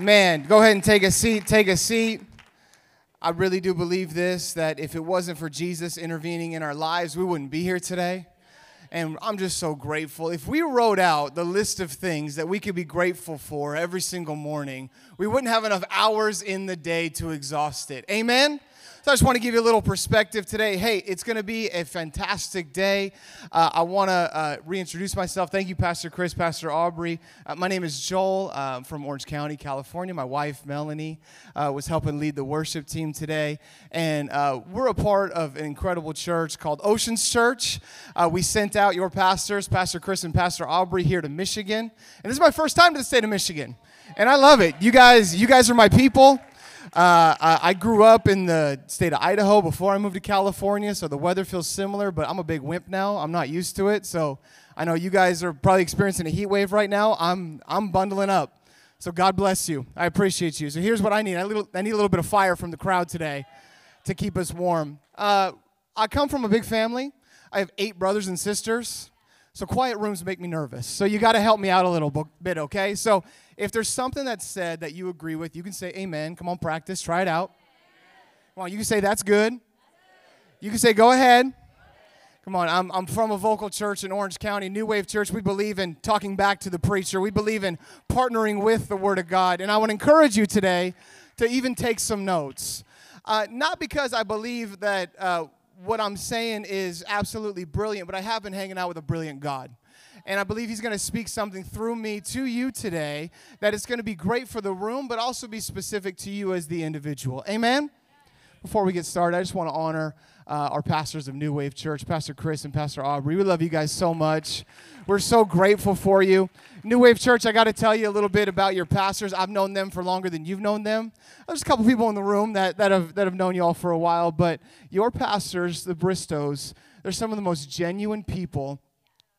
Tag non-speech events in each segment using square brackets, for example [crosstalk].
Man, go ahead and take a seat. Take a seat. I really do believe this that if it wasn't for Jesus intervening in our lives, we wouldn't be here today. And I'm just so grateful. If we wrote out the list of things that we could be grateful for every single morning, we wouldn't have enough hours in the day to exhaust it. Amen? So I just want to give you a little perspective today. Hey, it's going to be a fantastic day. Uh, I want to uh, reintroduce myself. Thank you, Pastor Chris, Pastor Aubrey. Uh, my name is Joel uh, from Orange County, California. My wife, Melanie, uh, was helping lead the worship team today. And uh, we're a part of an incredible church called Oceans Church. we sent out your pastors, Pastor Chris and Pastor Aubrey, here to Michigan. And this is my first time to the state of Michigan. And I love it. You guys, you guys are my people. Uh, I grew up in the state of Idaho before I moved to California, so the weather feels similar, but I'm a big wimp now. I'm not used to it. So I know you guys are probably experiencing a heat wave right now. I'm, I'm bundling up. So God bless you. I appreciate you. So here's what I need I, little, I need a little bit of fire from the crowd today to keep us warm. Uh, I come from a big family, I have eight brothers and sisters. So quiet rooms make me nervous. So you got to help me out a little bit, okay? So if there's something that's said that you agree with, you can say amen. Come on, practice, try it out. Come on, you can say that's good. You can say go ahead. Come on, I'm, I'm from a vocal church in Orange County, New Wave Church. We believe in talking back to the preacher. We believe in partnering with the Word of God. And I want to encourage you today to even take some notes. Uh, not because I believe that uh, what I'm saying is absolutely brilliant, but I have been hanging out with a brilliant God. And I believe He's going to speak something through me to you today that is going to be great for the room, but also be specific to you as the individual. Amen? Before we get started, I just want to honor uh, our pastors of New Wave Church, Pastor Chris and Pastor Aubrey. We love you guys so much. We're so grateful for you. New Wave Church, I got to tell you a little bit about your pastors. I've known them for longer than you've known them. There's a couple people in the room that, that, have, that have known you all for a while, but your pastors, the Bristows, they're some of the most genuine people.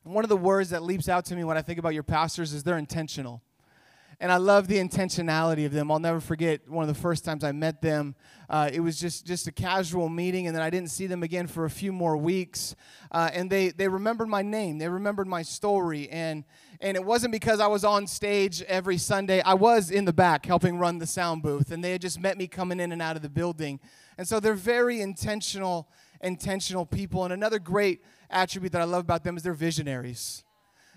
One of the words that leaps out to me when I think about your pastors is they're intentional and I love the intentionality of them. I'll never forget one of the first times I met them. Uh, it was just just a casual meeting, and then I didn't see them again for a few more weeks. Uh, and they they remembered my name, they remembered my story, and and it wasn't because I was on stage every Sunday. I was in the back helping run the sound booth, and they had just met me coming in and out of the building. And so they're very intentional, intentional people. And another great attribute that I love about them is they're visionaries.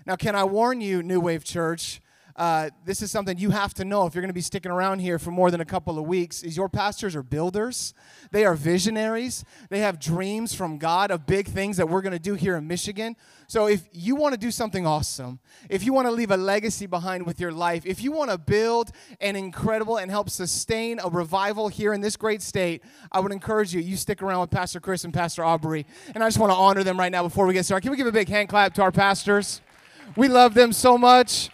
Now, can I warn you, New Wave Church? Uh, this is something you have to know if you're going to be sticking around here for more than a couple of weeks is your pastors are builders. They are visionaries. They have dreams from god of big things that we're going to do here in michigan. So if you want to do something awesome if you want to leave a legacy behind with your life if you want to build an incredible and help sustain a revival here in this great state i would encourage you you stick around with pastor chris and pastor aubrey. And i just want to honor them right now before we get started. Can we give a big hand clap to our pastors? We love them so much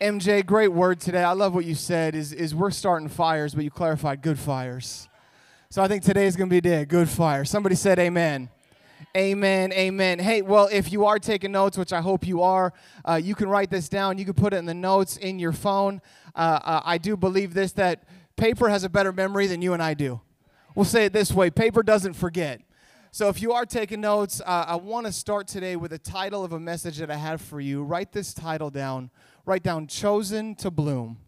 MJ, great word today. I love what you said. Is is we're starting fires, but you clarified good fires. So I think today is going to be a day good fire. Somebody said amen. Amen, amen. Hey, well, if you are taking notes, which I hope you are, uh, you can write this down. You can put it in the notes in your phone. Uh, uh, I do believe this that paper has a better memory than you and I do. We'll say it this way paper doesn't forget. So if you are taking notes, uh, I want to start today with a title of a message that I have for you. Write this title down write down chosen to bloom.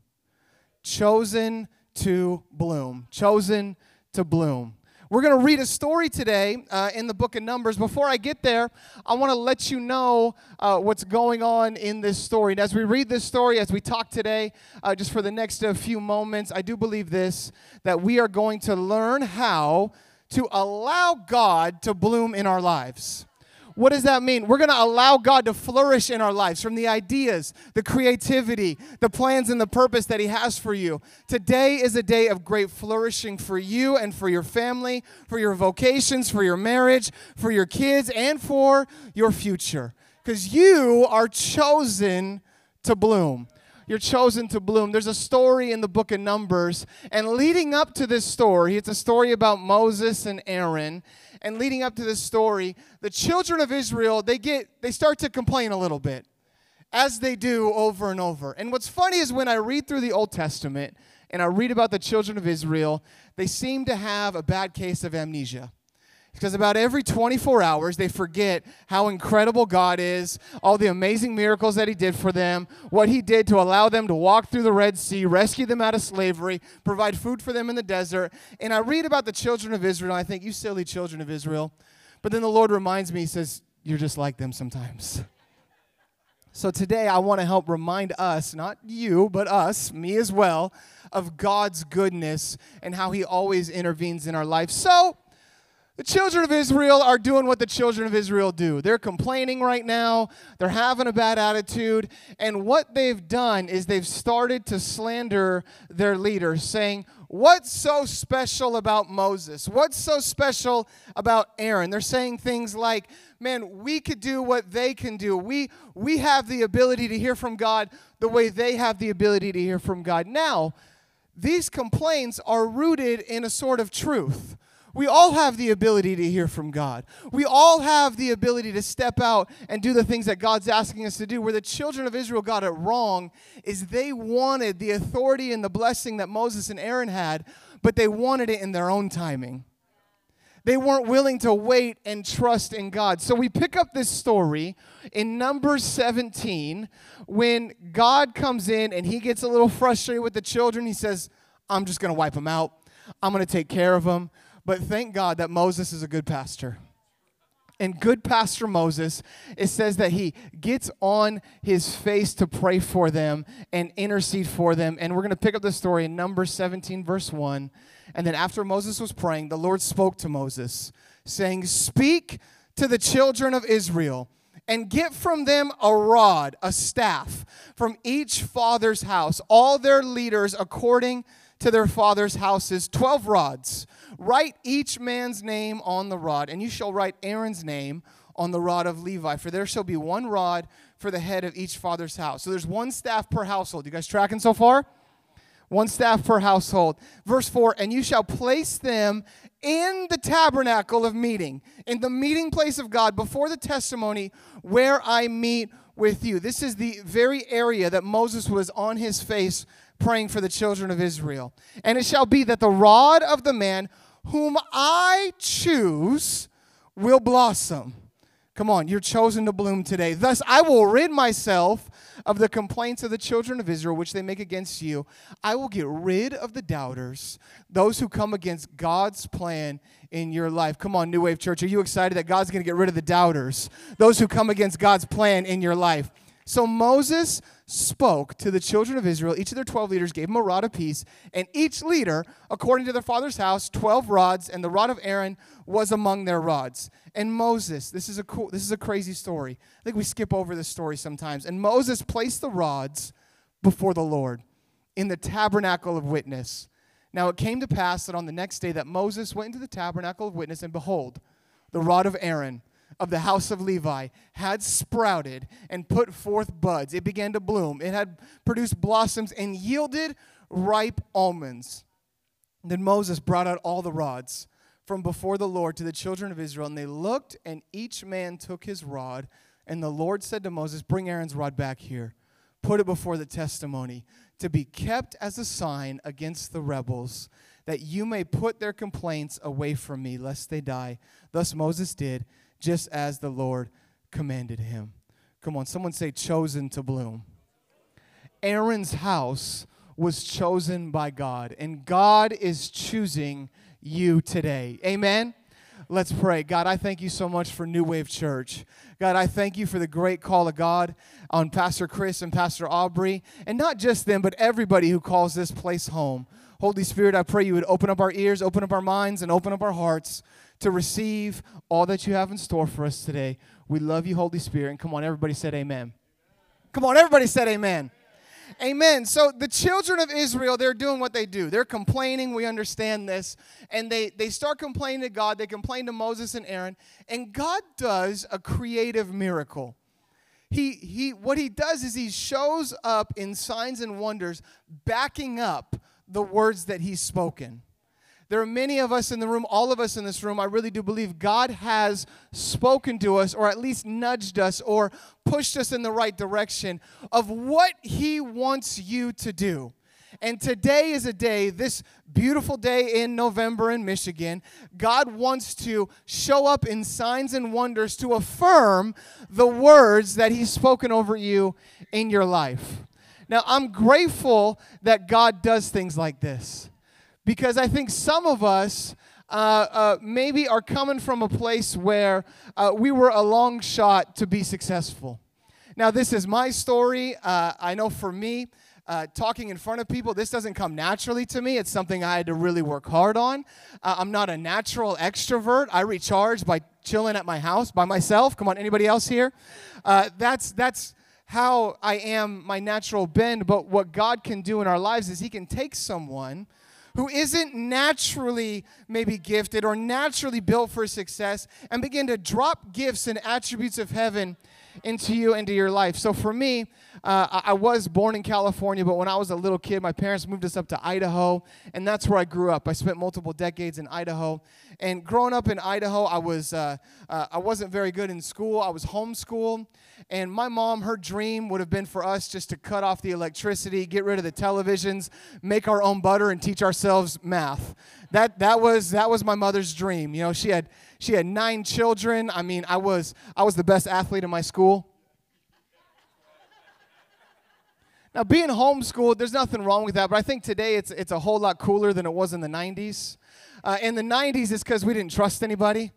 Chosen to bloom. Chosen to bloom. We're going to read a story today uh, in the book of Numbers. Before I get there, I want to let you know uh, what's going on in this story. And as we read this story, as we talk today, uh, just for the next uh, few moments, I do believe this that we are going to learn how to allow God to bloom in our lives. What does that mean? We're going to allow God to flourish in our lives from the ideas, the creativity, the plans, and the purpose that He has for you. Today is a day of great flourishing for you and for your family, for your vocations, for your marriage, for your kids, and for your future. Because you are chosen to bloom you're chosen to bloom. There's a story in the book of Numbers, and leading up to this story, it's a story about Moses and Aaron and leading up to this story, the children of Israel, they get they start to complain a little bit as they do over and over. And what's funny is when I read through the Old Testament and I read about the children of Israel, they seem to have a bad case of amnesia. Because about every 24 hours, they forget how incredible God is, all the amazing miracles that He did for them, what He did to allow them to walk through the Red Sea, rescue them out of slavery, provide food for them in the desert. And I read about the children of Israel, and I think, you silly children of Israel. But then the Lord reminds me, He says, You're just like them sometimes. So today, I want to help remind us, not you, but us, me as well, of God's goodness and how He always intervenes in our life. So, the children of Israel are doing what the children of Israel do. They're complaining right now, they're having a bad attitude, and what they've done is they've started to slander their leader, saying, What's so special about Moses? What's so special about Aaron? They're saying things like, Man, we could do what they can do. We, we have the ability to hear from God the way they have the ability to hear from God. Now, these complaints are rooted in a sort of truth we all have the ability to hear from God. We all have the ability to step out and do the things that God's asking us to do. Where the children of Israel got it wrong is they wanted the authority and the blessing that Moses and Aaron had, but they wanted it in their own timing. They weren't willing to wait and trust in God. So we pick up this story in Numbers 17 when God comes in and he gets a little frustrated with the children. He says, I'm just going to wipe them out. I'm going to take care of them. But thank God that Moses is a good pastor. And good pastor Moses, it says that he gets on his face to pray for them and intercede for them. And we're going to pick up the story in Numbers 17, verse 1. And then after Moses was praying, the Lord spoke to Moses, saying, Speak to the children of Israel and get from them a rod, a staff, from each father's house, all their leaders according to their father's houses, 12 rods Write each man's name on the rod, and you shall write Aaron's name on the rod of Levi, for there shall be one rod for the head of each father's house. So there's one staff per household. You guys tracking so far? One staff per household. Verse 4 And you shall place them in the tabernacle of meeting, in the meeting place of God, before the testimony where I meet with you. This is the very area that Moses was on his face praying for the children of Israel. And it shall be that the rod of the man whom I choose will blossom. Come on, you're chosen to bloom today. Thus, I will rid myself of the complaints of the children of Israel, which they make against you. I will get rid of the doubters, those who come against God's plan in your life. Come on, New Wave Church. Are you excited that God's going to get rid of the doubters, those who come against God's plan in your life? So Moses spoke to the children of Israel. Each of their 12 leaders gave them a rod apiece, and each leader, according to their father's house, 12 rods, and the rod of Aaron was among their rods. And Moses, this is a cool, this is a crazy story. I think we skip over this story sometimes. And Moses placed the rods before the Lord in the tabernacle of witness. Now it came to pass that on the next day that Moses went into the tabernacle of witness, and behold, the rod of Aaron of the house of Levi had sprouted and put forth buds. It began to bloom. It had produced blossoms and yielded ripe almonds. Then Moses brought out all the rods from before the Lord to the children of Israel, and they looked, and each man took his rod. And the Lord said to Moses, Bring Aaron's rod back here, put it before the testimony, to be kept as a sign against the rebels, that you may put their complaints away from me, lest they die. Thus Moses did just as the Lord commanded him. Come on, someone say, chosen to bloom. Aaron's house was chosen by God, and God is choosing you today. Amen. Let's pray. God, I thank you so much for New Wave Church. God, I thank you for the great call of God on Pastor Chris and Pastor Aubrey, and not just them, but everybody who calls this place home. Holy Spirit, I pray you would open up our ears, open up our minds, and open up our hearts to receive all that you have in store for us today. We love you, Holy Spirit. And come on, everybody said amen. Come on, everybody said amen. Amen. So the children of Israel, they're doing what they do. They're complaining. We understand this. And they, they start complaining to God. They complain to Moses and Aaron. And God does a creative miracle. He, he, what he does is he shows up in signs and wonders, backing up the words that he's spoken. There are many of us in the room, all of us in this room, I really do believe God has spoken to us, or at least nudged us, or pushed us in the right direction of what He wants you to do. And today is a day, this beautiful day in November in Michigan, God wants to show up in signs and wonders to affirm the words that He's spoken over you in your life. Now, I'm grateful that God does things like this because I think some of us. Uh, uh, maybe are coming from a place where uh, we were a long shot to be successful. Now, this is my story. Uh, I know for me, uh, talking in front of people, this doesn't come naturally to me. It's something I had to really work hard on. Uh, I'm not a natural extrovert. I recharge by chilling at my house by myself. Come on, anybody else here? Uh, that's that's how I am, my natural bend. But what God can do in our lives is He can take someone who isn't naturally maybe gifted or naturally built for success and begin to drop gifts and attributes of heaven into you, into your life. So for me, uh, I was born in California, but when I was a little kid, my parents moved us up to Idaho, and that's where I grew up. I spent multiple decades in Idaho, and growing up in Idaho, I was uh, uh, I wasn't very good in school. I was homeschooled, and my mom, her dream would have been for us just to cut off the electricity, get rid of the televisions, make our own butter, and teach ourselves math. That that was that was my mother's dream. You know, she had she had nine children. I mean, I was I was the best athlete in my school. Now, being homeschooled, there's nothing wrong with that, but I think today it's, it's a whole lot cooler than it was in the 90s. Uh, in the 90s, it's because we didn't trust anybody.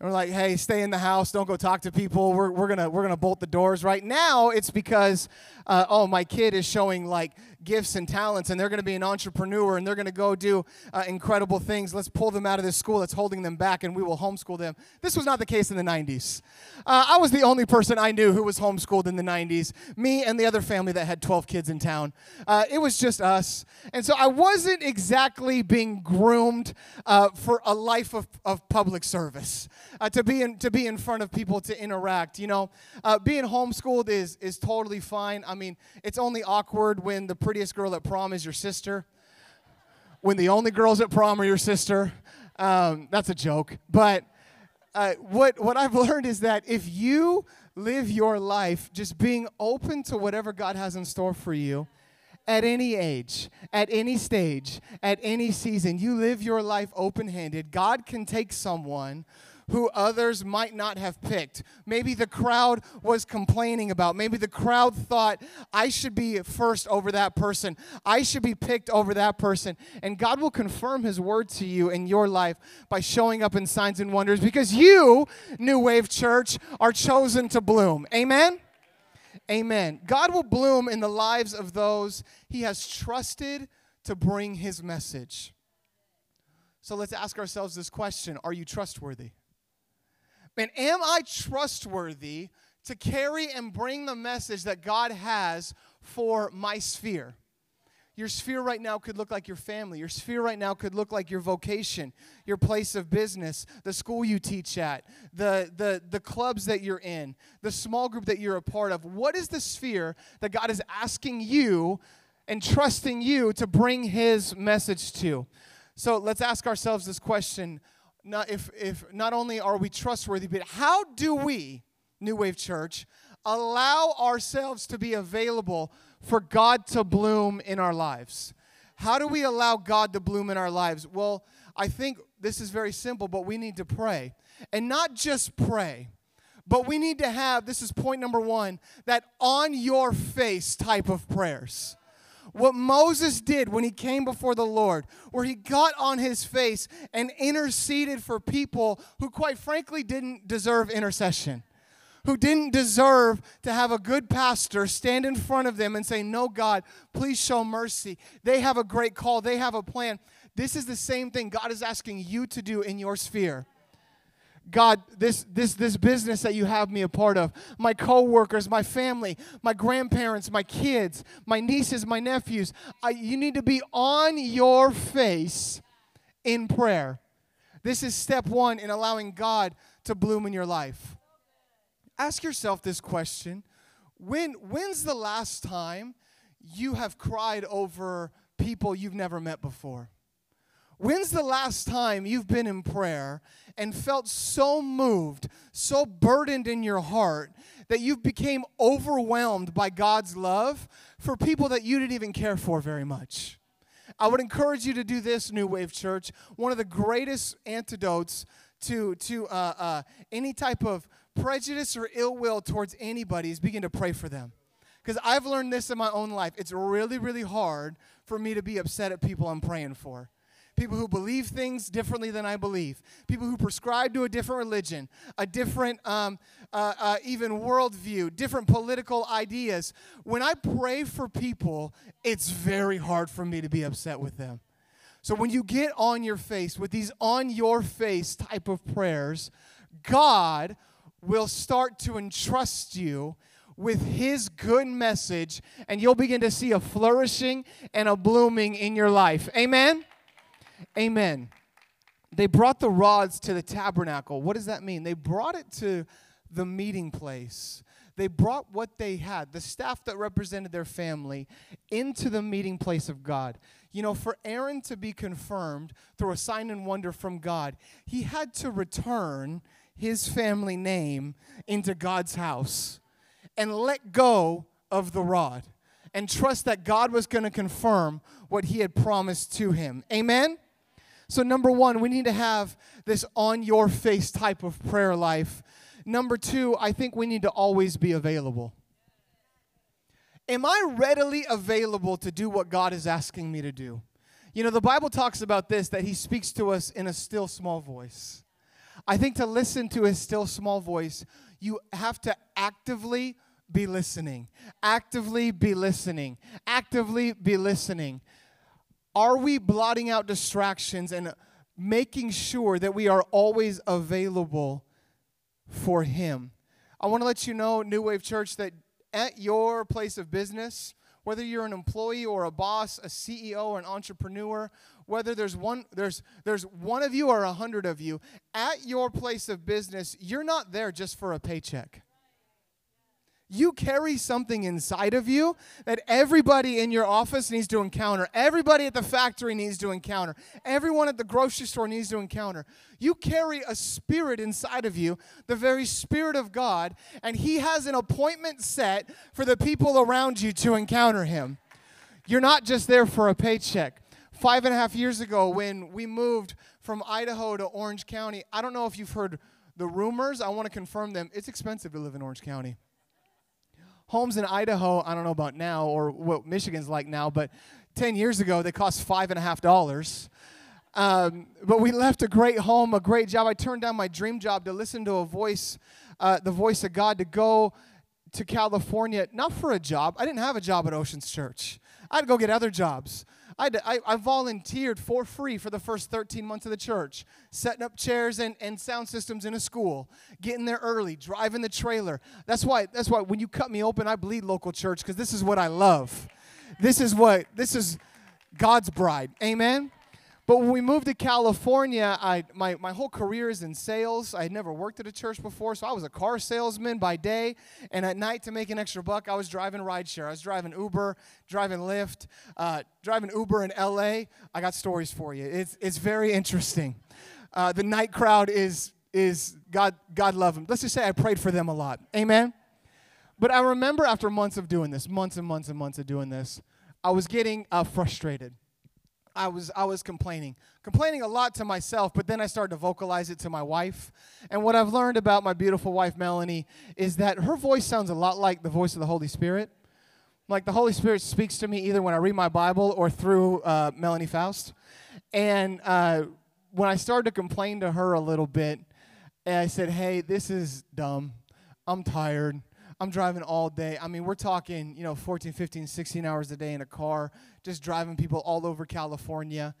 And we're like, hey, stay in the house, don't go talk to people. We're, we're gonna we're gonna bolt the doors. Right now, it's because uh, oh, my kid is showing like gifts and talents, and they're gonna be an entrepreneur, and they're gonna go do uh, incredible things. Let's pull them out of this school that's holding them back, and we will homeschool them. This was not the case in the 90s. Uh, I was the only person I knew who was homeschooled in the 90s. Me and the other family that had 12 kids in town. Uh, it was just us, and so I wasn't exactly being groomed uh, for a life of, of public service uh, to be in to be in front of people to interact. You know, uh, being homeschooled is is totally fine. I mean, it's only awkward when the prettiest girl at prom is your sister. When the only girls at prom are your sister. Um, that's a joke, but. Uh, what what I've learned is that if you live your life just being open to whatever God has in store for you, at any age, at any stage, at any season, you live your life open handed, God can take someone who others might not have picked. Maybe the crowd was complaining about. Maybe the crowd thought, I should be first over that person. I should be picked over that person. And God will confirm His word to you in your life by showing up in signs and wonders because you, New Wave Church, are chosen to bloom. Amen? Amen. God will bloom in the lives of those He has trusted to bring His message. So let's ask ourselves this question Are you trustworthy? Man, am I trustworthy to carry and bring the message that God has for my sphere? Your sphere right now could look like your family. Your sphere right now could look like your vocation, your place of business, the school you teach at, the, the, the clubs that you're in, the small group that you're a part of. What is the sphere that God is asking you and trusting you to bring His message to? So let's ask ourselves this question not if, if not only are we trustworthy, but how do we, New Wave Church, allow ourselves to be available for God to bloom in our lives? How do we allow God to bloom in our lives? Well, I think this is very simple, but we need to pray. And not just pray, but we need to have this is point number one that on your face type of prayers what Moses did when he came before the Lord, where he got on his face and interceded for people who, quite frankly, didn't deserve intercession, who didn't deserve to have a good pastor stand in front of them and say, No, God, please show mercy. They have a great call, they have a plan. This is the same thing God is asking you to do in your sphere. God, this, this, this business that you have me a part of, my coworkers, my family, my grandparents, my kids, my nieces, my nephews, I, you need to be on your face in prayer. This is step one in allowing God to bloom in your life. Ask yourself this question when, When's the last time you have cried over people you've never met before? When's the last time you've been in prayer and felt so moved, so burdened in your heart that you became overwhelmed by God's love for people that you didn't even care for very much? I would encourage you to do this, New Wave Church. One of the greatest antidotes to, to uh, uh, any type of prejudice or ill will towards anybody is begin to pray for them. Because I've learned this in my own life. It's really, really hard for me to be upset at people I'm praying for people who believe things differently than I believe, people who prescribe to a different religion, a different um, uh, uh, even worldview, different political ideas. When I pray for people, it's very hard for me to be upset with them. So when you get on your face with these on your face type of prayers, God will start to entrust you with his good message and you'll begin to see a flourishing and a blooming in your life. Amen. Amen. They brought the rods to the tabernacle. What does that mean? They brought it to the meeting place. They brought what they had, the staff that represented their family, into the meeting place of God. You know, for Aaron to be confirmed through a sign and wonder from God, he had to return his family name into God's house and let go of the rod and trust that God was going to confirm what he had promised to him. Amen? So, number one, we need to have this on your face type of prayer life. Number two, I think we need to always be available. Am I readily available to do what God is asking me to do? You know, the Bible talks about this that He speaks to us in a still small voice. I think to listen to His still small voice, you have to actively be listening. Actively be listening. Actively be listening. Are we blotting out distractions and making sure that we are always available for Him? I want to let you know, New Wave Church, that at your place of business, whether you're an employee or a boss, a CEO or an entrepreneur, whether there's one there's there's one of you or a hundred of you, at your place of business, you're not there just for a paycheck. You carry something inside of you that everybody in your office needs to encounter. Everybody at the factory needs to encounter. Everyone at the grocery store needs to encounter. You carry a spirit inside of you, the very spirit of God, and He has an appointment set for the people around you to encounter Him. You're not just there for a paycheck. Five and a half years ago, when we moved from Idaho to Orange County, I don't know if you've heard the rumors. I want to confirm them. It's expensive to live in Orange County homes in Idaho, I don't know about now or what Michigan's like now, but 10 years ago, they cost five and a half dollars. Um, but we left a great home, a great job. I turned down my dream job to listen to a voice, uh, the voice of God, to go to California, not for a job. I didn't have a job at Oceans Church. I'd go get other jobs. I, I, I, volunteered for free for the first 13 months of the church, setting up chairs and, and sound systems in a school, getting there early, driving the trailer. That's why, that's why when you cut me open, I bleed local church because this is what I love. This is what, this is God's bride. Amen? But when we moved to California, I, my, my whole career is in sales. I had never worked at a church before, so I was a car salesman by day. And at night, to make an extra buck, I was driving rideshare. I was driving Uber, driving Lyft, uh, driving Uber in LA. I got stories for you. It's, it's very interesting. Uh, the night crowd is, is God, God love them. Let's just say I prayed for them a lot. Amen? But I remember after months of doing this, months and months and months of doing this, I was getting uh, frustrated. I was I was complaining, complaining a lot to myself, but then I started to vocalize it to my wife. And what I've learned about my beautiful wife Melanie is that her voice sounds a lot like the voice of the Holy Spirit. Like the Holy Spirit speaks to me either when I read my Bible or through uh, Melanie Foust. And uh, when I started to complain to her a little bit, I said, "Hey, this is dumb. I'm tired. I'm driving all day. I mean, we're talking, you know, 14, 15, 16 hours a day in a car, just driving people all over California.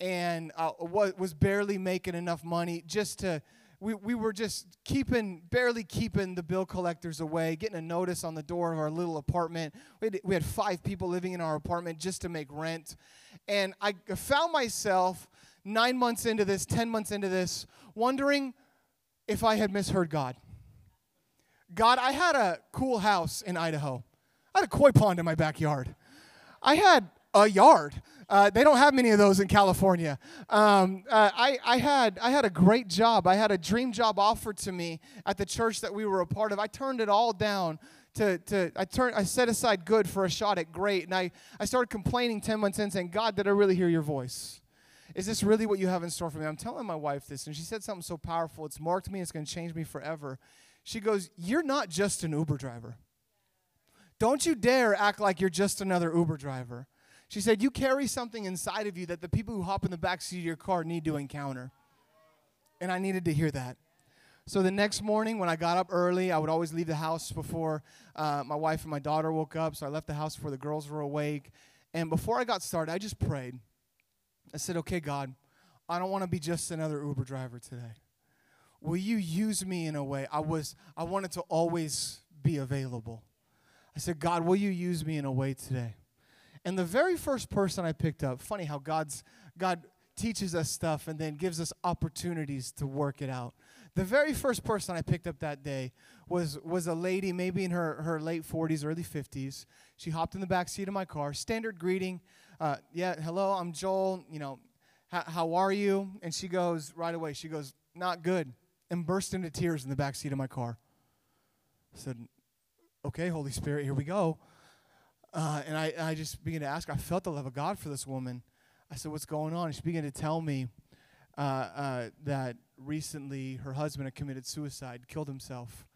And uh, was barely making enough money just to, we, we were just keeping, barely keeping the bill collectors away, getting a notice on the door of our little apartment. We had, we had five people living in our apartment just to make rent. And I found myself nine months into this, 10 months into this, wondering if I had misheard God. God, I had a cool house in Idaho. I had a koi pond in my backyard. I had a yard. Uh, they don't have many of those in California. Um, uh, I, I, had, I had a great job. I had a dream job offered to me at the church that we were a part of. I turned it all down to, to I turned I set aside good for a shot at great. And I, I started complaining 10 months in saying, God, did I really hear your voice? Is this really what you have in store for me? I'm telling my wife this, and she said something so powerful. It's marked me, it's gonna change me forever. She goes, You're not just an Uber driver. Don't you dare act like you're just another Uber driver. She said, You carry something inside of you that the people who hop in the back seat of your car need to encounter. And I needed to hear that. So the next morning, when I got up early, I would always leave the house before uh, my wife and my daughter woke up. So I left the house before the girls were awake. And before I got started, I just prayed. I said, Okay, God, I don't want to be just another Uber driver today. Will you use me in a way? I was I wanted to always be available. I said, God, will you use me in a way today? And the very first person I picked up, funny how God's God teaches us stuff and then gives us opportunities to work it out. The very first person I picked up that day was was a lady, maybe in her, her late 40s, early 50s. She hopped in the back seat of my car, standard greeting. Uh, yeah, hello, I'm Joel. You know, how are you? And she goes right away. She goes, not good, and burst into tears in the back seat of my car. I said, okay, Holy Spirit, here we go. Uh, and I, I just began to ask. I felt the love of God for this woman. I said, What's going on? And she began to tell me uh, uh, that recently her husband had committed suicide, killed himself.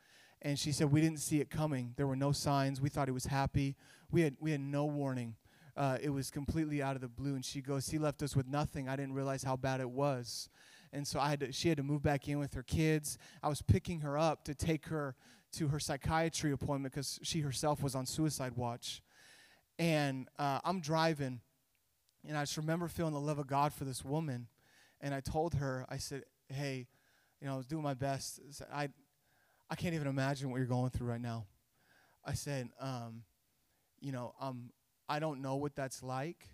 And she said, We didn't see it coming. There were no signs. We thought he was happy. We had, we had no warning. Uh, it was completely out of the blue. And she goes, He left us with nothing. I didn't realize how bad it was. And so I had to, she had to move back in with her kids. I was picking her up to take her to her psychiatry appointment because she herself was on suicide watch. And uh, I'm driving, and I just remember feeling the love of God for this woman. And I told her, I said, hey, you know, I was doing my best. I, I can't even imagine what you're going through right now. I said, um, you know, um, I don't know what that's like,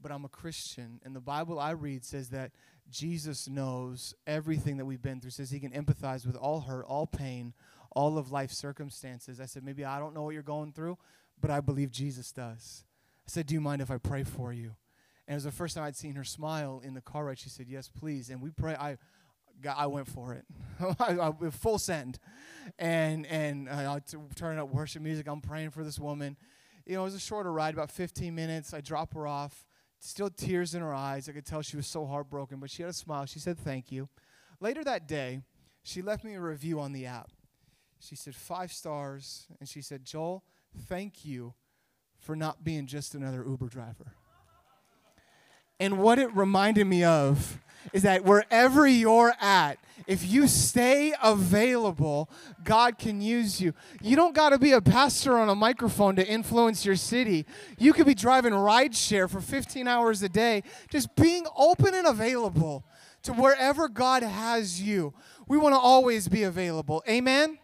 but I'm a Christian. And the Bible I read says that Jesus knows everything that we've been through, says he can empathize with all hurt, all pain, all of life's circumstances. I said, maybe I don't know what you're going through, but I believe Jesus does. I said, Do you mind if I pray for you? And it was the first time I'd seen her smile in the car ride. She said, Yes, please. And we pray. I, I went for [laughs] it, full send, and and uh, I turn up worship music. I'm praying for this woman. You know, it was a shorter ride, about 15 minutes. I drop her off, still tears in her eyes. I could tell she was so heartbroken, but she had a smile. She said, "Thank you." Later that day, she left me a review on the app. She said five stars, and she said, "Joel, thank you for not being just another Uber driver." And what it reminded me of is that wherever you're at, if you stay available, God can use you. You don't got to be a pastor on a microphone to influence your city. You could be driving rideshare for 15 hours a day, just being open and available to wherever God has you. We want to always be available. Amen.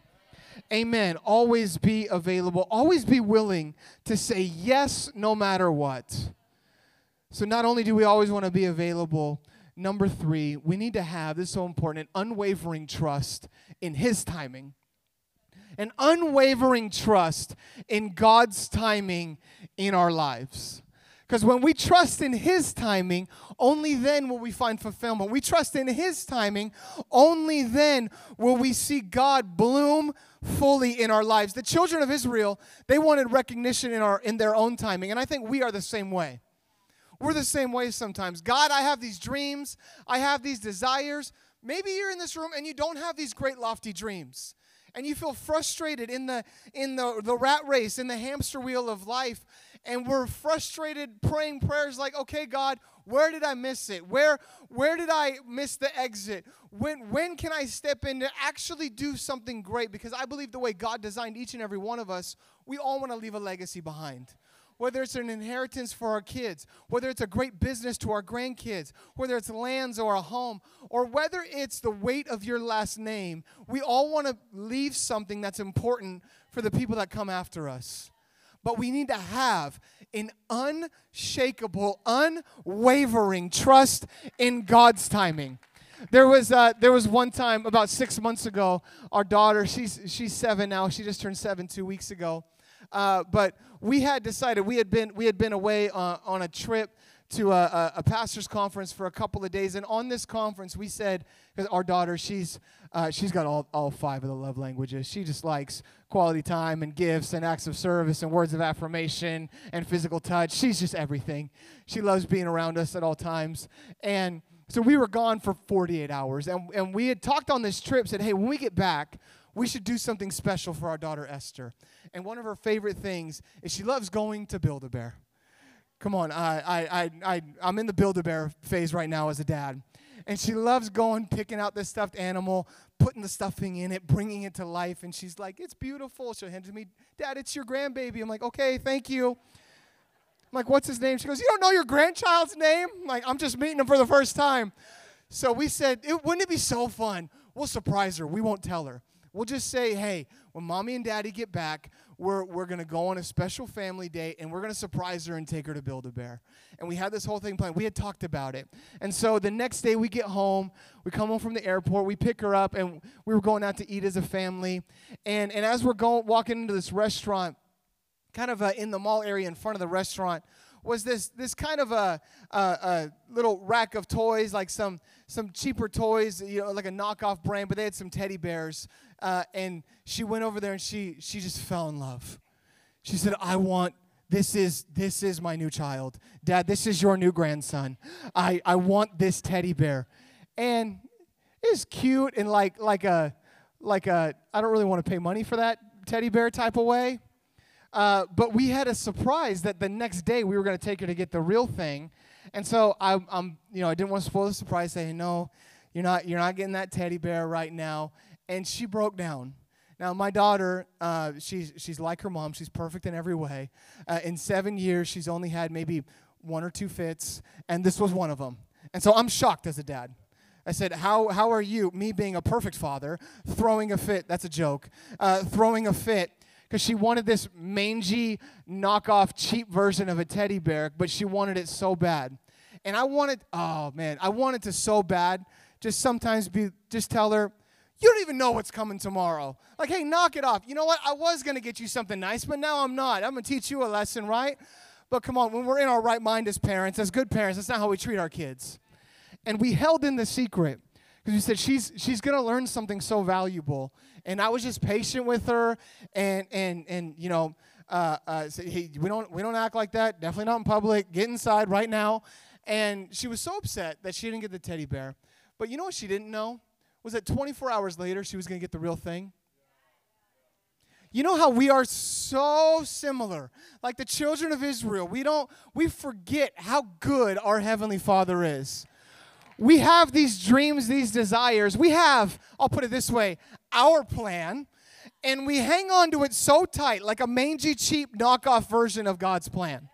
Amen. Always be available. Always be willing to say yes no matter what. So, not only do we always want to be available, number three, we need to have this is so important an unwavering trust in His timing. An unwavering trust in God's timing in our lives. Because when we trust in His timing, only then will we find fulfillment. We trust in His timing, only then will we see God bloom fully in our lives. The children of Israel, they wanted recognition in, our, in their own timing, and I think we are the same way. We're the same way sometimes. God, I have these dreams, I have these desires. Maybe you're in this room and you don't have these great lofty dreams. And you feel frustrated in the in the, the rat race, in the hamster wheel of life. And we're frustrated praying prayers like, okay, God, where did I miss it? Where where did I miss the exit? When when can I step in to actually do something great? Because I believe the way God designed each and every one of us, we all want to leave a legacy behind whether it's an inheritance for our kids, whether it's a great business to our grandkids, whether it's lands or a home, or whether it's the weight of your last name, we all want to leave something that's important for the people that come after us. But we need to have an unshakable, unwavering trust in God's timing. There was uh, there was one time about six months ago. Our daughter, she's she's seven now. She just turned seven two weeks ago. Uh, but we had decided we had been we had been away uh, on a trip to a, a, pastor's conference for a couple of days. And on this conference, we said, because our daughter, she's, uh, she's got all, all five of the love languages. She just likes quality time and gifts and acts of service and words of affirmation and physical touch. She's just everything. She loves being around us at all times. And so we were gone for 48 hours. And, and we had talked on this trip, said, hey, when we get back, we should do something special for our daughter Esther. And one of her favorite things is she loves going to Build a Bear. Come on, I, I, I, I, I'm in the Build a Bear phase right now as a dad. And she loves going, picking out this stuffed animal, putting the stuffing in it, bringing it to life. And she's like, it's beautiful. She'll hand it to me, Dad, it's your grandbaby. I'm like, okay, thank you. I'm like, what's his name? She goes, You don't know your grandchild's name? I'm like, I'm just meeting him for the first time. So we said, it, Wouldn't it be so fun? We'll surprise her. We won't tell her. We'll just say, hey, when mommy and daddy get back, we're, we're going to go on a special family date and we're going to surprise her and take her to Build a Bear. And we had this whole thing planned. We had talked about it. And so the next day we get home, we come home from the airport, we pick her up, and we were going out to eat as a family. And, and as we're going, walking into this restaurant, kind of uh, in the mall area in front of the restaurant, was this this kind of a, a, a, little rack of toys, like some some cheaper toys, you know, like a knockoff brand, but they had some teddy bears uh, and she went over there and she she just fell in love. She said, "I want this is this is my new child, Dad. This is your new grandson. I I want this teddy bear." And it's cute and like like a like a I don't really want to pay money for that teddy bear type of way. Uh, but we had a surprise that the next day we were going to take her to get the real thing, and so I, am you know I didn't want to spoil the surprise. Saying no, you're not you're not getting that teddy bear right now and she broke down. Now, my daughter, uh, she's, she's like her mom. She's perfect in every way. Uh, in seven years, she's only had maybe one or two fits, and this was one of them. And so I'm shocked as a dad. I said, How, how are you, me being a perfect father, throwing a fit? That's a joke. Uh, throwing a fit because she wanted this mangy, knockoff, cheap version of a teddy bear, but she wanted it so bad. And I wanted, oh man, I wanted to so bad just sometimes be, just tell her, you don't even know what's coming tomorrow. Like, hey, knock it off. You know what? I was going to get you something nice, but now I'm not. I'm going to teach you a lesson, right? But come on, when we're in our right mind as parents, as good parents, that's not how we treat our kids. And we held in the secret because we said she's she's to learn something so valuable. And I was just patient with her, and and and you know, uh, uh, say, hey, we don't we don't act like that. Definitely not in public. Get inside right now. And she was so upset that she didn't get the teddy bear. But you know what she didn't know? was that 24 hours later she was to get the real thing? You know how we are so similar. Like the children of Israel, we don't we forget how good our heavenly Father is. We have these dreams, these desires. We have, I'll put it this way, our plan, and we hang on to it so tight like a mangy cheap knockoff version of God's plan.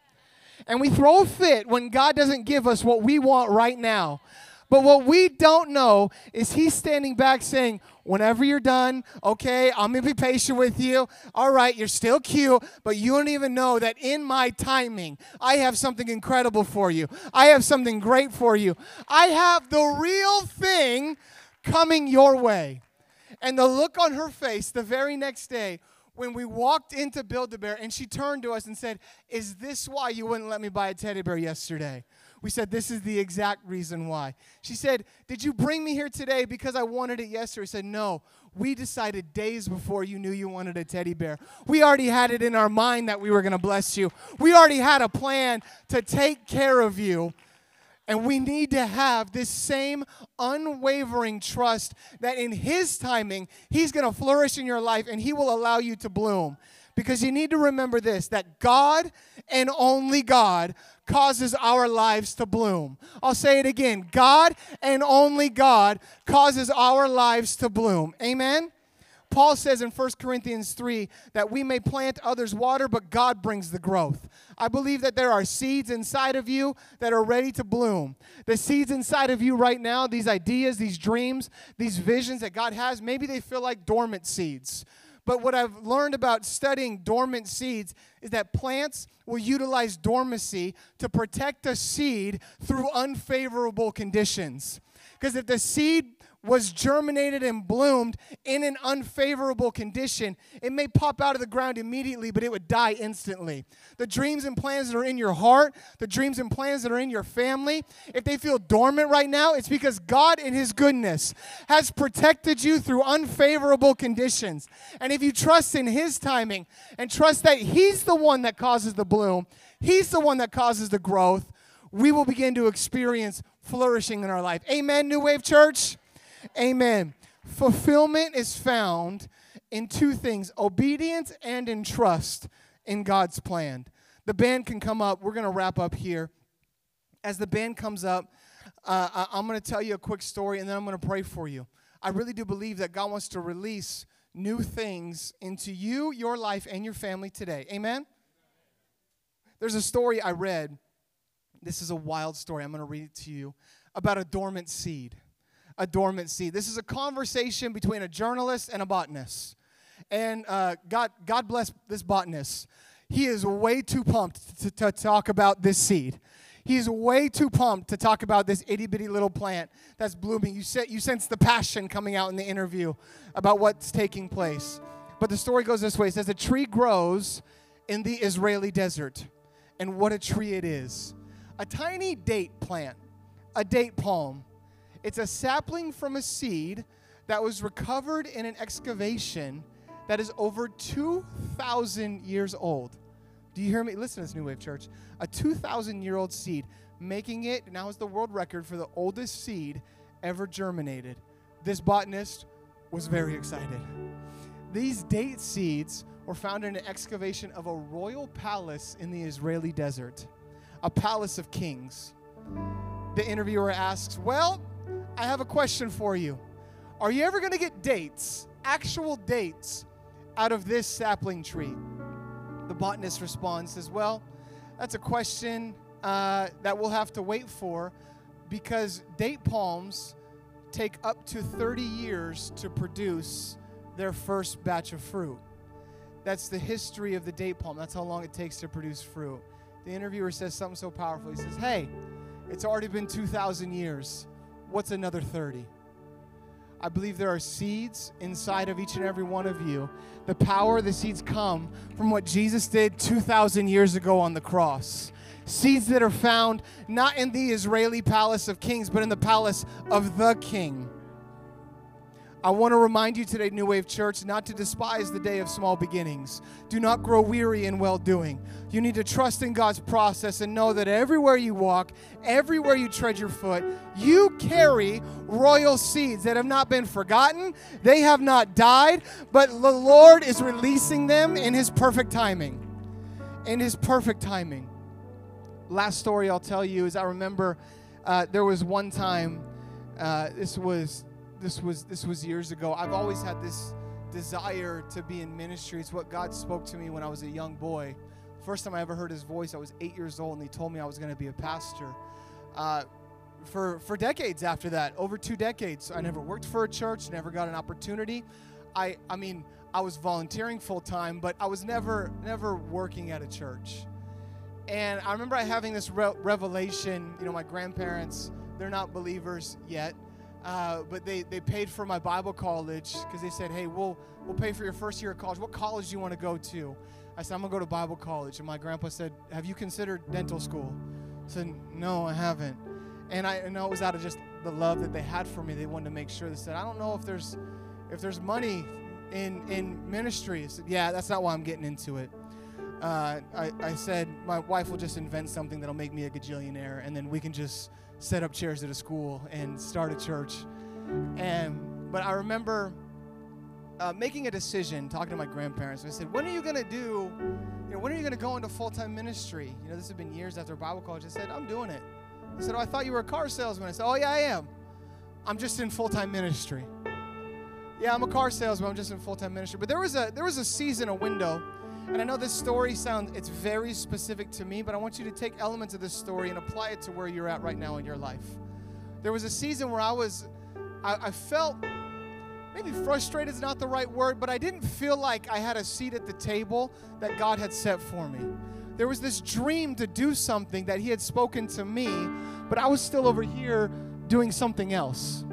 And we throw a fit when God doesn't give us what we want right now. But what we don't know is he's standing back saying, Whenever you're done, okay, I'm gonna be patient with you. All right, you're still cute, but you don't even know that in my timing, I have something incredible for you. I have something great for you. I have the real thing coming your way. And the look on her face the very next day when we walked into Build a Bear and she turned to us and said, Is this why you wouldn't let me buy a teddy bear yesterday? We said, This is the exact reason why. She said, Did you bring me here today because I wanted it yesterday? I said, No. We decided days before you knew you wanted a teddy bear. We already had it in our mind that we were going to bless you. We already had a plan to take care of you. And we need to have this same unwavering trust that in His timing, He's going to flourish in your life and He will allow you to bloom. Because you need to remember this that God and only God causes our lives to bloom. I'll say it again God and only God causes our lives to bloom. Amen? Paul says in 1 Corinthians 3 that we may plant others water, but God brings the growth. I believe that there are seeds inside of you that are ready to bloom. The seeds inside of you right now, these ideas, these dreams, these visions that God has, maybe they feel like dormant seeds. But what I've learned about studying dormant seeds is that plants will utilize dormancy to protect a seed through unfavorable conditions. Because if the seed was germinated and bloomed in an unfavorable condition, it may pop out of the ground immediately, but it would die instantly. The dreams and plans that are in your heart, the dreams and plans that are in your family, if they feel dormant right now, it's because God, in His goodness, has protected you through unfavorable conditions. And if you trust in His timing and trust that He's the one that causes the bloom, He's the one that causes the growth, we will begin to experience flourishing in our life. Amen, New Wave Church? Amen. Fulfillment is found in two things obedience and in trust in God's plan. The band can come up. We're going to wrap up here. As the band comes up, uh, I'm going to tell you a quick story and then I'm going to pray for you. I really do believe that God wants to release new things into you, your life, and your family today. Amen? There's a story I read. This is a wild story. I'm going to read it to you about a dormant seed a dormant seed. This is a conversation between a journalist and a botanist. And uh, God, God bless this botanist. He is way too pumped to, to talk about this seed. He's way too pumped to talk about this itty bitty little plant that's blooming. You, se- you sense the passion coming out in the interview about what's taking place. But the story goes this way it says, A tree grows in the Israeli desert. And what a tree it is! A tiny date plant, a date palm it's a sapling from a seed that was recovered in an excavation that is over 2,000 years old. Do you hear me? Listen to this, New Wave Church. A 2,000 year old seed, making it now is the world record for the oldest seed ever germinated. This botanist was very excited. These date seeds were found in an excavation of a royal palace in the Israeli desert, a palace of kings. The interviewer asks, Well, I have a question for you. Are you ever going to get dates, actual dates, out of this sapling tree? The botanist responds, says, Well, that's a question uh, that we'll have to wait for because date palms take up to 30 years to produce their first batch of fruit. That's the history of the date palm. That's how long it takes to produce fruit. The interviewer says something so powerful. He says, Hey, it's already been 2,000 years what's another 30? I believe there are seeds inside of each and every one of you. The power of the seeds come from what Jesus did 2,000 years ago on the cross. Seeds that are found not in the Israeli palace of kings, but in the palace of the king. I want to remind you today, New Wave Church, not to despise the day of small beginnings. Do not grow weary in well doing. You need to trust in God's process and know that everywhere you walk, everywhere you tread your foot, you carry royal seeds that have not been forgotten, they have not died, but the Lord is releasing them in His perfect timing. In His perfect timing. Last story I'll tell you is I remember uh, there was one time, uh, this was this was this was years ago. I've always had this desire to be in ministry. It's what God spoke to me when I was a young boy. First time I ever heard His voice, I was eight years old, and He told me I was going to be a pastor. Uh, for for decades after that, over two decades, I never worked for a church, never got an opportunity. I I mean, I was volunteering full time, but I was never never working at a church. And I remember having this re- revelation. You know, my grandparents, they're not believers yet uh, but they, they paid for my Bible college because they said, hey, we'll, we'll pay for your first year of college. What college do you want to go to? I said, I'm going to go to Bible college. And my grandpa said, have you considered dental school? I said, no, I haven't. And I know it was out of just the love that they had for me. They wanted to make sure. They said, I don't know if there's if there's money in in ministry. I said, yeah, that's not why I'm getting into it. Uh, I, I said, my wife will just invent something that'll make me a gajillionaire, and then we can just set up chairs at a school and start a church. And but I remember uh, making a decision, talking to my grandparents. I said, "When are you to do? You know, when are you to go into full-time ministry? You know, this has been years after Bible college." I said, "I'm doing it." I said, "Oh, I thought you were a car salesman." I said, "Oh yeah, I am. I'm just in full-time ministry." Yeah, I'm a car salesman. I'm just in full-time ministry. But there was a there was a season, a window and I know this story sounds, it's very specific to me, but I want you to take elements of this story and apply it to where you're at right now in your life. There was a season where I was, I, I felt, maybe frustrated is not the right word, but I didn't feel like I had a seat at the table that God had set for me. There was this dream to do something that He had spoken to me, but I was still over here doing something else.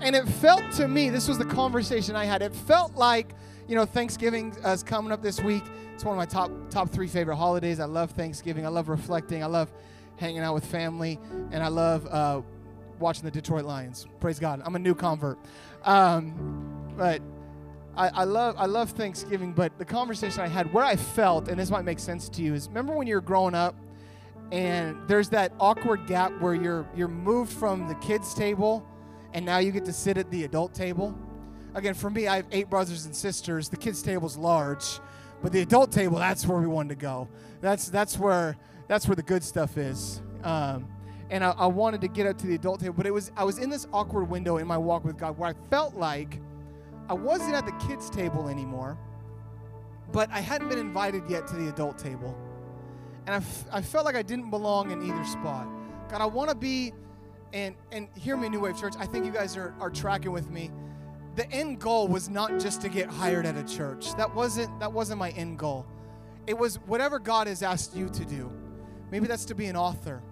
And it felt to me, this was the conversation I had. It felt like, you know, Thanksgiving is coming up this week. It's one of my top top three favorite holidays. I love Thanksgiving. I love reflecting. I love hanging out with family, and I love uh, watching the Detroit Lions. Praise God. I'm a new convert, um, but I, I, love I love Thanksgiving. But the conversation I had, where I felt, and this might make sense to you, is remember when you were growing up, and there's that awkward gap where you're you're moved from the kids' table and now you get to sit at the adult table. Again, for me, I have eight brothers and sisters. The kids' table's large, but the adult table, that's where we wanted to go. That's that's where that's where the good stuff is. Um, and I, I wanted to get up to the adult table, but it was I was in this awkward window in my walk with God where I felt like I wasn't at the kids' table anymore, but I hadn't been invited yet to the adult table. And I, f- I felt like I didn't belong in either spot. God, I want to be and and hear me, New Wave Church. I think you guys are, are tracking with me. The end goal was not just to get hired at a church. That wasn't that wasn't my end goal. It was whatever God has asked you to do. Maybe that's to be an author.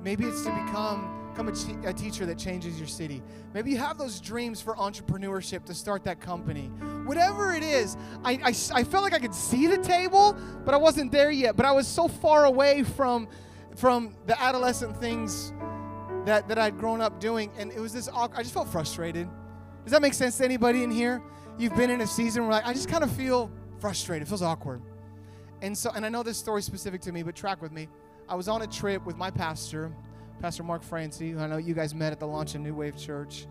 Maybe it's to become become a, a, teacher that changes your city. Maybe you have those dreams for entrepreneurship to start that company. Whatever it is, I, I, I felt like I could see the table, but I wasn't there yet. But I was so far away from, from the adolescent things that, that I'd grown up doing. And it was this, I just felt frustrated. Does that make sense to anybody in here? You've been in a season where like, I just kind of feel frustrated. It feels awkward. And so, and I know this story is specific to me, but track with me. I was on a trip with my pastor, Pastor Mark Francie, who I know you guys met at the launch of New Wave Church.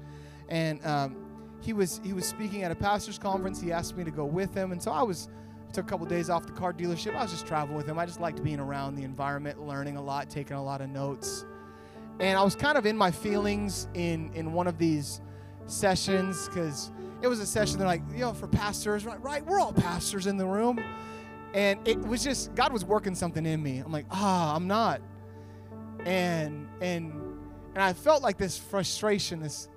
And um, he was he was speaking at a pastor's conference. He asked me to go with him, and so I was took a couple days off the car dealership. I was just traveling with him. I just liked being around the environment, learning a lot, taking a lot of notes. And I was kind of in my feelings in, in one of these sessions because it was a session They're like, you know, for pastors, right? Right? We're all pastors in the room. And it was just, God was working something in me. I'm like, ah, oh, I'm not. And, and, and I felt like this frustration, this,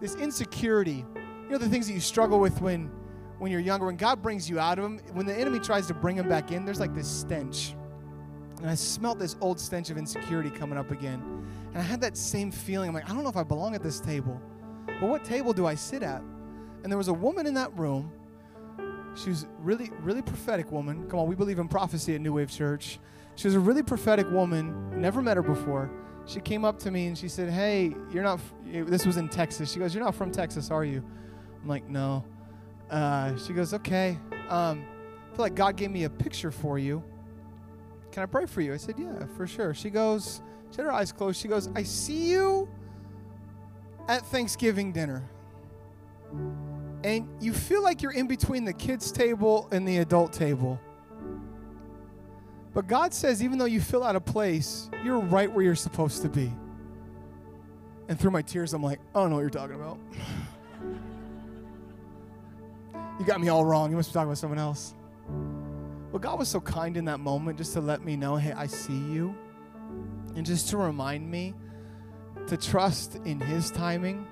this insecurity. You know, the things that you struggle with when, when you're younger, when God brings you out of them, when the enemy tries to bring them back in, there's like this stench. And I smelt this old stench of insecurity coming up again. And I had that same feeling. I'm like, I don't know if I belong at this table. But what table do I sit at? And there was a woman in that room. She was really, really prophetic woman. Come on, we believe in prophecy at New Wave Church. She was a really prophetic woman. Never met her before. She came up to me and she said, Hey, you're not, this was in Texas. She goes, You're not from Texas, are you? I'm like, No. Uh, she goes, Okay. Um, I feel like God gave me a picture for you. Can I pray for you? I said, Yeah, for sure. She goes, she had her eyes closed. She goes, I see you at Thanksgiving dinner. And you feel like you're in between the kids' table and the adult table. But God says, even though you feel out of place, you're right where you're supposed to be. And through my tears, I'm like, I don't know what you're talking about. [laughs] you got me all wrong. You must be talking about someone else. But God was so kind in that moment just to let me know, hey, I see you and just to remind me to trust in His timing.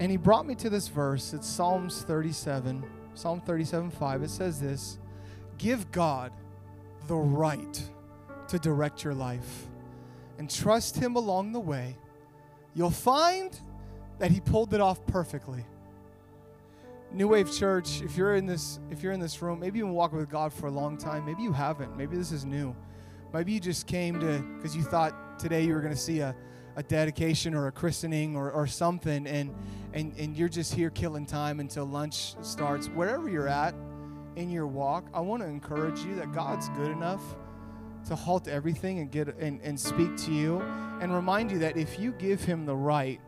And He brought me to this verse. It's Psalms 37, Psalm 37 5. It says this Give God the right to direct your life and trust Him along the way. You'll find that He pulled it off perfectly. New Wave Church, if you're in this, if you're in this room, maybe you've been walking with God for a long time. Maybe you haven't. Maybe this is new. Maybe you just came to because you thought today you were going to see a, a dedication or a christening or, or something, and, and, and you're just here killing time until lunch starts. Wherever you're at in your walk, I want to encourage you that God's good enough to halt everything and get and, and speak to you and remind you that if you give him the right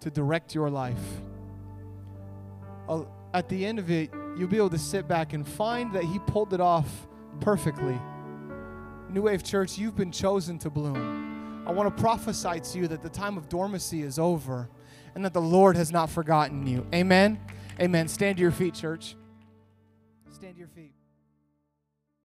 to direct your life, uh, at the end of it, you'll be able to sit back and find that he pulled it off perfectly. New Wave Church, you've been chosen to bloom. I want to prophesy to you that the time of dormancy is over and that the Lord has not forgotten you. Amen. Amen. Stand to your feet, church. Stand to your feet.